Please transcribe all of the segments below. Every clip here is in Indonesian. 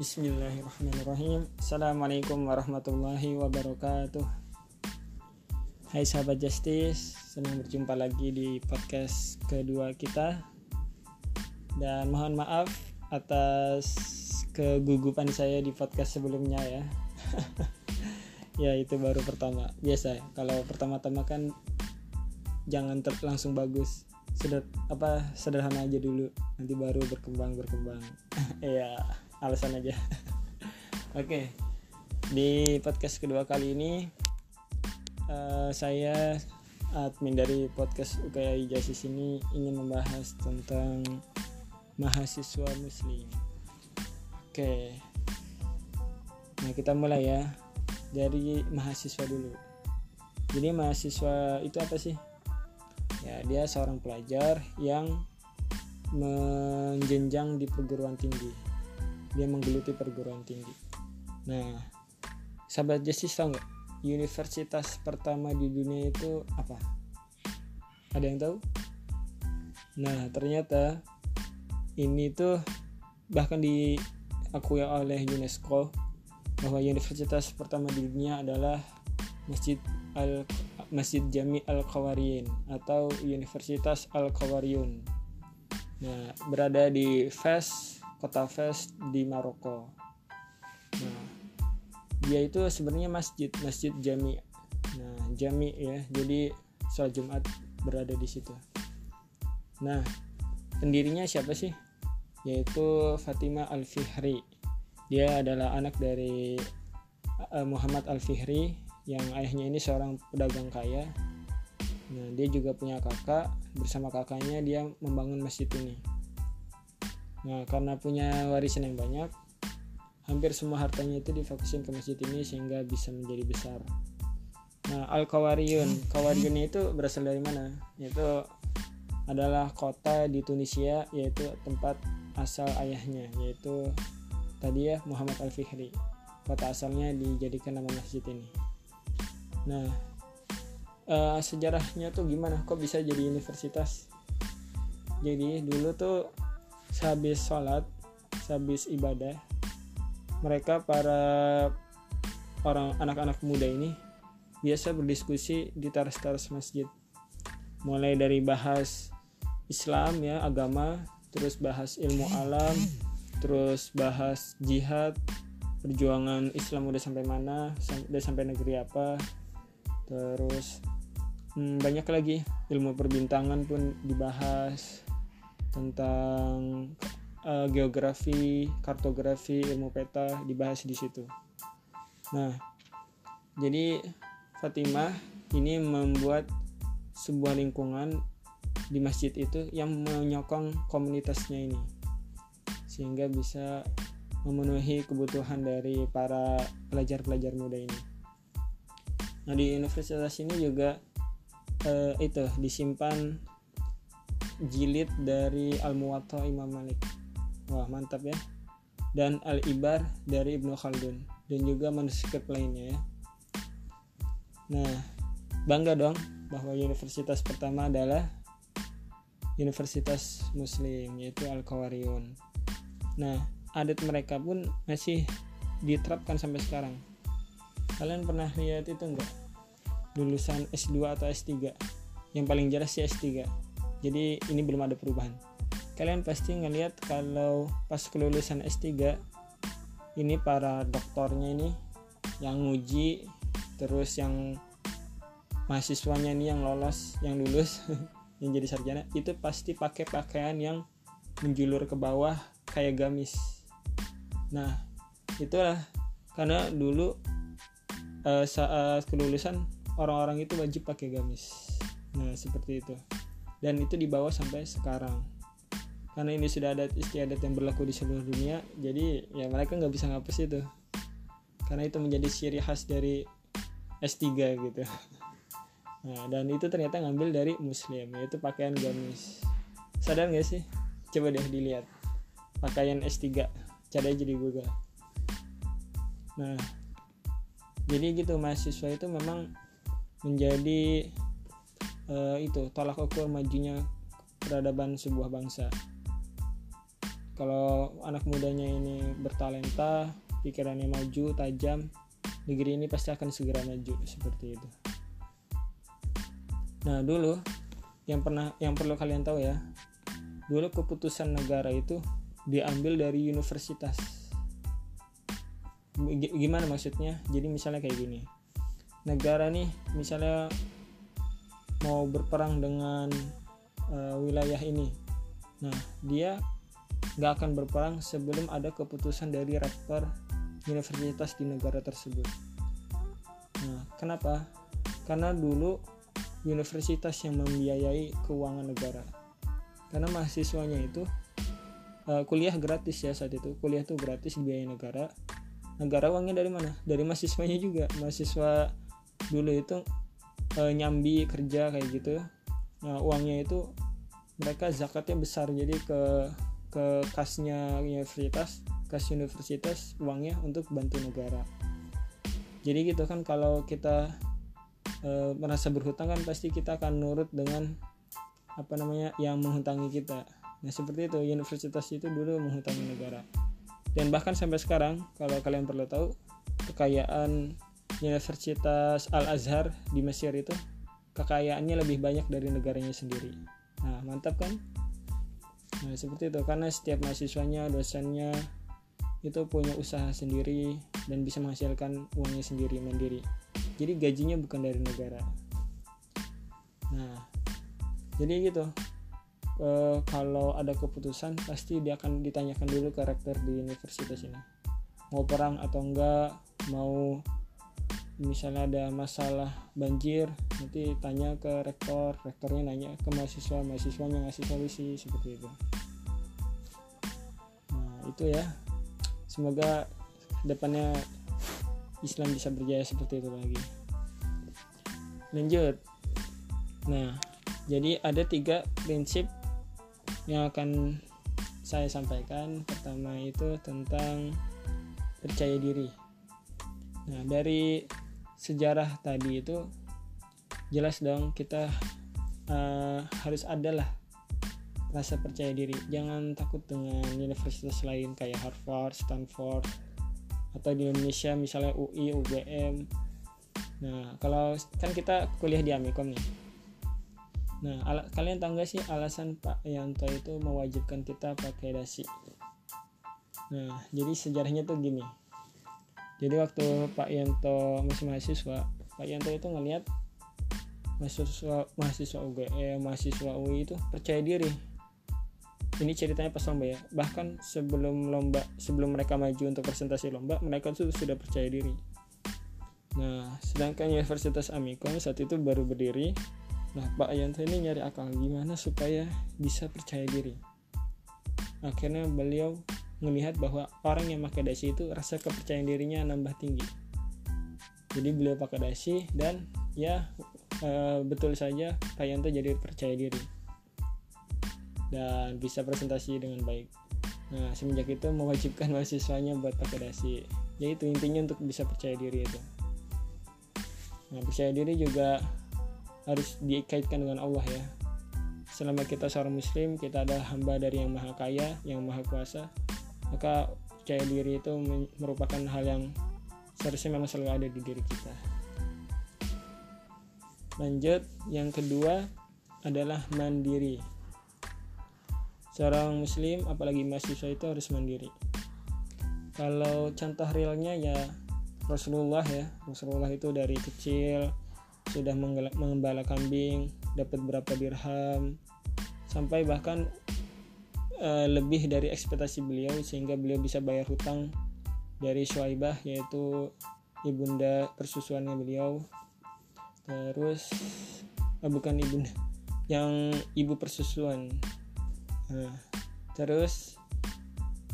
Bismillahirrahmanirrahim. Assalamualaikum warahmatullahi wabarakatuh. Hai sahabat Justice Senang berjumpa lagi di podcast kedua kita. Dan mohon maaf atas kegugupan saya di podcast sebelumnya ya. Ya itu baru pertama. Biasa kalau pertama-tama kan Jangan langsung bagus. Seder apa sederhana aja dulu. Nanti baru berkembang berkembang. Ya alasan aja. Oke. Okay. di podcast kedua kali ini uh, saya admin dari podcast UKI Jasis ini ingin membahas tentang mahasiswa muslim. Oke. Okay. nah kita mulai ya. Dari mahasiswa dulu. Jadi mahasiswa itu apa sih? Ya dia seorang pelajar yang menjenjang di perguruan tinggi dia menggeluti perguruan tinggi. Nah sahabat Justice tahu nggak? Universitas pertama di dunia itu apa? Ada yang tahu? Nah ternyata ini tuh bahkan diakui oleh UNESCO bahwa universitas pertama di dunia adalah Masjid Al Masjid Jami Al Qawariyun atau Universitas Al Qawariyun. Nah, berada di Fes, kota Fes di Maroko. Nah, dia itu sebenarnya masjid, Masjid Jami. Nah, Jami ya. Jadi sholat Jumat berada di situ. Nah, pendirinya siapa sih? Yaitu Fatimah Al-Fihri. Dia adalah anak dari uh, Muhammad Al-Fihri yang ayahnya ini seorang pedagang kaya. Nah, dia juga punya kakak, bersama kakaknya dia membangun masjid ini. Nah, karena punya warisan yang banyak, hampir semua hartanya itu difokusin ke masjid ini sehingga bisa menjadi besar. Nah, Al-Kawariyun, Kawariyun itu berasal dari mana? Yaitu adalah kota di Tunisia yaitu tempat asal ayahnya yaitu tadi ya Muhammad Al-Fihri. Kota asalnya dijadikan nama masjid ini. Nah, uh, sejarahnya tuh gimana? Kok bisa jadi universitas? Jadi dulu tuh sehabis sholat, sehabis ibadah, mereka para orang anak-anak muda ini biasa berdiskusi di teras-teras masjid. Mulai dari bahas Islam ya, agama, terus bahas ilmu alam, terus bahas jihad, perjuangan Islam udah sampai mana, udah sampai negeri apa, terus hmm, banyak lagi ilmu perbintangan pun dibahas tentang uh, geografi, kartografi, ilmu peta dibahas di situ. Nah, jadi Fatimah ini membuat sebuah lingkungan di masjid itu yang menyokong komunitasnya ini sehingga bisa memenuhi kebutuhan dari para pelajar-pelajar muda ini. Nah di universitas ini juga uh, itu disimpan jilid dari Al Muwatta Imam Malik. Wah mantap ya. Dan Al Ibar dari Ibnu Khaldun dan juga manuskrip lainnya ya. Nah bangga dong bahwa universitas pertama adalah Universitas Muslim yaitu Al Qawariyun. Nah adat mereka pun masih diterapkan sampai sekarang kalian pernah lihat itu enggak lulusan S2 atau S3 yang paling jelas sih S3 jadi ini belum ada perubahan. Kalian pasti ngelihat kalau pas kelulusan S3 ini para doktornya ini yang nguji terus yang mahasiswanya ini yang lolos yang lulus yang jadi sarjana itu pasti pakai pakaian yang menjulur ke bawah kayak gamis. Nah itulah karena dulu uh, saat kelulusan orang-orang itu wajib pakai gamis. Nah seperti itu dan itu dibawa sampai sekarang. Karena ini sudah ada istiadat yang berlaku di seluruh dunia jadi ya mereka nggak bisa ngapus itu. Karena itu menjadi ciri khas dari S3 gitu. Nah dan itu ternyata ngambil dari muslim yaitu pakaian gamis. Sadar nggak sih? Coba deh dilihat. Pakaian S3 cari aja di Google. Nah jadi gitu mahasiswa itu memang menjadi uh, itu tolak ukur majunya peradaban sebuah bangsa. Kalau anak mudanya ini bertalenta pikirannya maju tajam negeri ini pasti akan segera maju seperti itu. Nah dulu yang pernah yang perlu kalian tahu ya dulu keputusan negara itu diambil dari universitas. Gimana maksudnya? Jadi misalnya kayak gini negara nih misalnya mau berperang dengan uh, wilayah ini. Nah dia nggak akan berperang sebelum ada keputusan dari rektor universitas di negara tersebut. Nah kenapa? Karena dulu universitas yang membiayai keuangan negara. Karena mahasiswanya itu uh, kuliah gratis ya saat itu. Kuliah tuh gratis biaya negara. Negara uangnya dari mana? Dari mahasiswanya juga. Mahasiswa dulu itu uh, nyambi kerja kayak gitu. Nah uangnya itu mereka zakatnya besar. Jadi ke ke kasnya universitas kas universitas uangnya untuk bantu negara. Jadi gitu kan kalau kita e, merasa berhutang kan pasti kita akan nurut dengan apa namanya yang menghutangi kita. Nah seperti itu universitas itu dulu menghutangi negara. Dan bahkan sampai sekarang kalau kalian perlu tahu kekayaan Universitas Al Azhar di Mesir itu kekayaannya lebih banyak dari negaranya sendiri. Nah mantap kan? Nah seperti itu. Karena setiap mahasiswanya dosennya itu punya usaha sendiri dan bisa menghasilkan uangnya sendiri mandiri. Jadi gajinya bukan dari negara. Nah jadi gitu. E, kalau ada keputusan pasti dia akan ditanyakan dulu ke rektor di universitas ini. Mau perang atau enggak mau misalnya ada masalah banjir nanti tanya ke rektor rektornya nanya ke mahasiswa mahasiswanya ngasih solusi seperti itu. Nah itu ya. Semoga depannya Islam bisa berjaya seperti itu lagi. Lanjut. Nah jadi ada tiga prinsip yang akan saya sampaikan. Pertama itu tentang percaya diri. Nah dari sejarah tadi itu jelas dong kita uh, harus adalah rasa percaya diri jangan takut dengan universitas lain kayak Harvard, Stanford atau di Indonesia misalnya UI, UGM nah kalau kan kita kuliah di Amikom nih Nah, ala, kalian tahu gak sih alasan Pak Yanto itu mewajibkan kita pakai dasi? Nah, jadi sejarahnya tuh gini. Jadi waktu Pak Yanto masih mahasiswa, Pak Yanto itu ngelihat mahasiswa mahasiswa UGM, mahasiswa UI itu percaya diri. Ini ceritanya pas lomba ya. Bahkan sebelum lomba, sebelum mereka maju untuk presentasi lomba, mereka tuh sudah percaya diri. Nah, sedangkan Universitas Amikom saat itu baru berdiri Nah, Pak Yanto ini nyari akal gimana supaya bisa percaya diri. Akhirnya beliau melihat bahwa orang yang pakai dasi itu rasa kepercayaan dirinya nambah tinggi. Jadi beliau pakai dasi dan ya e, betul saja Pak Yanto jadi percaya diri dan bisa presentasi dengan baik. Nah, semenjak itu mewajibkan mahasiswanya buat pakai dasi. Yaitu intinya untuk bisa percaya diri itu. Nah, percaya diri juga harus dikaitkan dengan Allah ya selama kita seorang muslim kita ada hamba dari yang maha kaya yang maha kuasa maka percaya diri itu merupakan hal yang seharusnya memang selalu ada di diri kita. Lanjut yang kedua adalah mandiri. Seorang muslim apalagi mahasiswa itu harus mandiri. Kalau contoh realnya ya Rasulullah ya. Rasulullah itu dari kecil sudah mengembala kambing dapat berapa dirham sampai bahkan uh, lebih dari ekspektasi beliau sehingga beliau bisa bayar hutang dari Shuaibah yaitu ibunda persusuannya beliau. Terus oh, bukan ibunda yang ibu persusuan. Nah, terus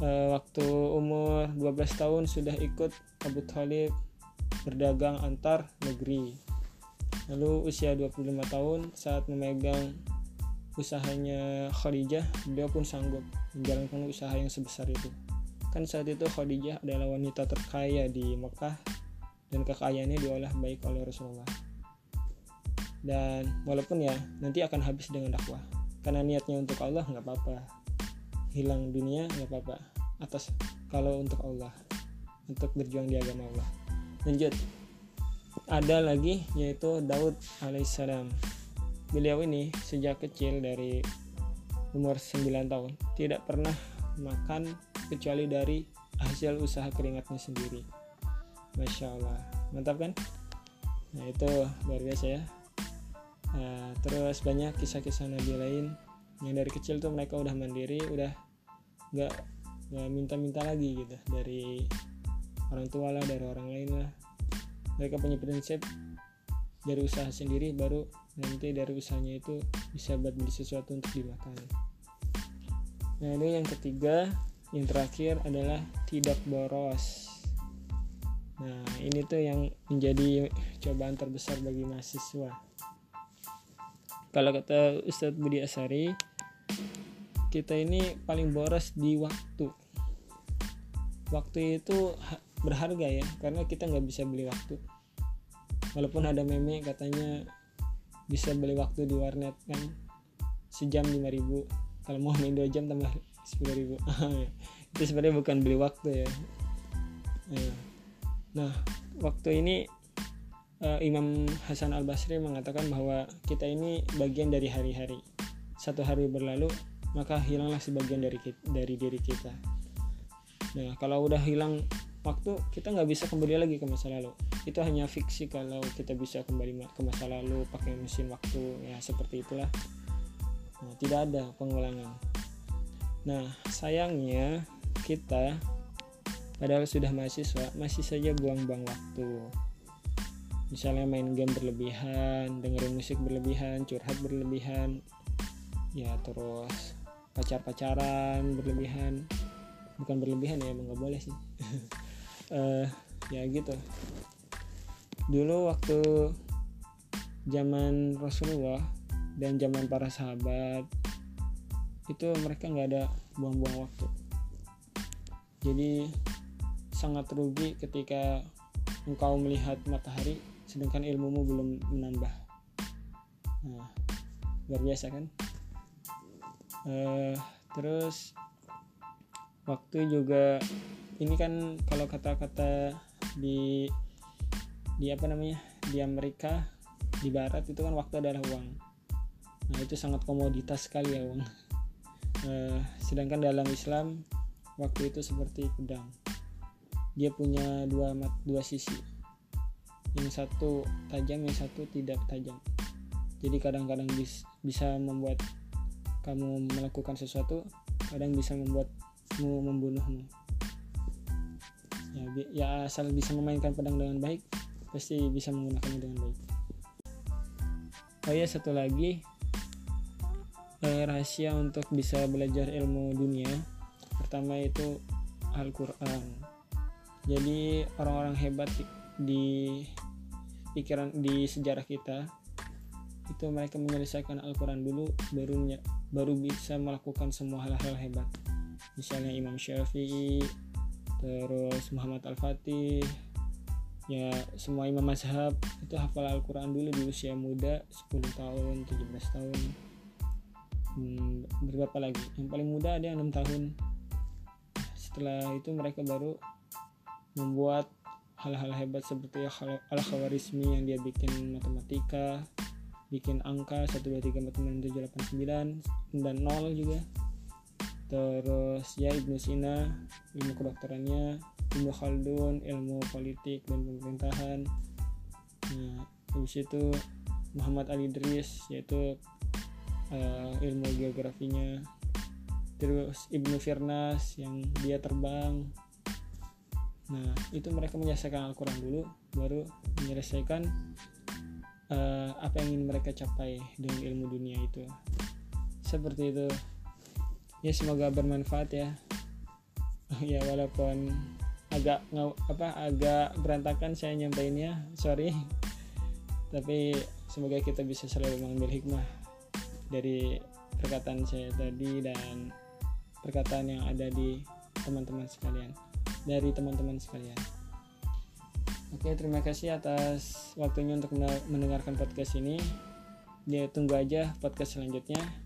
uh, waktu umur 12 tahun sudah ikut Abu Talib berdagang antar negeri. Lalu usia 25 tahun saat memegang usahanya Khadijah, beliau pun sanggup menjalankan usaha yang sebesar itu. Kan saat itu Khadijah adalah wanita terkaya di Mekah dan kekayaannya diolah baik oleh Rasulullah. Dan walaupun ya nanti akan habis dengan dakwah, karena niatnya untuk Allah nggak apa-apa. hilang dunia nggak apa-apa atas kalau untuk Allah untuk berjuang di agama Allah lanjut ada lagi yaitu Daud alaihissalam beliau ini sejak kecil dari umur 9 tahun tidak pernah makan kecuali dari hasil usaha keringatnya sendiri. Masya Allah. Mantap kan? Nah itu luar biasa ya. Nah, terus banyak kisah-kisah nabi lain. Yang dari kecil tuh mereka udah mandiri udah nggak minta-minta lagi gitu. Dari orang tua lah dari orang lain lah. Mereka punya prinsip dari usaha sendiri baru nanti dari usahanya itu bisa buat beli sesuatu untuk dimakan nah ini yang ketiga yang terakhir adalah tidak boros. Nah ini tuh yang menjadi cobaan terbesar bagi mahasiswa. Kalau kata Ustadz Budi Asari kita ini paling boros di waktu. Waktu itu berharga ya karena kita nggak bisa beli waktu. Walaupun ada meme katanya bisa beli waktu di warnet kan. Sejam 5000 kalau mau main dua jam tambah 10000 itu sebenarnya bukan beli waktu ya. Iya. nah waktu ini uh, Imam Hasan Al Basri mengatakan bahwa kita ini bagian dari hari-hari. Satu hari berlalu maka hilanglah sebagian dari dari diri kita. Nah kalau udah hilang waktu kita nggak bisa kembali lagi ke masa lalu itu hanya fiksi kalau kita bisa kembali ke masa lalu pakai mesin waktu ya seperti itulah. Nah, tidak ada pengulangan. Nah sayangnya kita padahal sudah mahasiswa masih saja buang-buang waktu. Misalnya main game berlebihan dengerin musik berlebihan curhat berlebihan ya terus pacar-pacaran berlebihan. Bukan berlebihan ya emang nggak boleh sih. Uh, ya gitu dulu waktu zaman Rasulullah dan zaman para sahabat itu mereka nggak ada buang-buang waktu. Jadi sangat rugi ketika engkau melihat matahari sedangkan ilmumu belum menambah. Nah luar biasa kan? Uh, terus waktu juga ini kan kalau kata-kata di di apa namanya di Amerika di Barat itu kan waktu adalah uang nah itu sangat komoditas sekali ya uang uh, sedangkan dalam Islam waktu itu seperti pedang. Dia punya dua dua sisi. Yang satu tajam yang satu tidak tajam. Jadi kadang-kadang bis, bisa membuat kamu melakukan sesuatu kadang bisa membuatmu membunuhmu. Ya, ya asal bisa memainkan pedang dengan baik pasti bisa menggunakannya dengan baik. Oh ya satu lagi. Eh, rahasia untuk bisa belajar ilmu dunia. Pertama itu Al-Quran. Jadi orang-orang hebat di pikiran di sejarah kita itu mereka menyelesaikan Al-Quran dulu baru baru bisa melakukan semua hal-hal hebat. Misalnya Imam Syafi'i terus Muhammad Al-Fatih ya semua imam mazhab itu hafal Al-Quran dulu di usia muda 10 tahun 17 tahun. Hmm, berapa lagi? Yang paling muda ada yang 6 tahun. Setelah itu mereka baru membuat hal-hal hebat seperti Al-Khawarizmi yang dia bikin matematika bikin angka 1, 2, 3, 4, 5, 6, 7, 8, 9 dan 0 juga terus ya Ibnu Sina ilmu kedokterannya Ibnu Khaldun ilmu politik dan pemerintahan. Nah habis itu Muhammad Ali Idris yaitu uh, ilmu geografinya. Terus Ibnu Firnas yang dia terbang. Nah itu mereka menyelesaikan Al-Quran dulu baru menyelesaikan uh, apa yang ingin mereka capai dengan ilmu dunia itu. Seperti itu ya semoga bermanfaat ya. Ya walaupun agak apa agak berantakan saya nyampainya sorry. Tapi semoga kita bisa selalu mengambil hikmah dari perkataan saya tadi dan perkataan yang ada di teman-teman sekalian dari teman-teman sekalian. Oke terima kasih atas waktunya untuk mendengarkan podcast ini. Dia tunggu aja podcast selanjutnya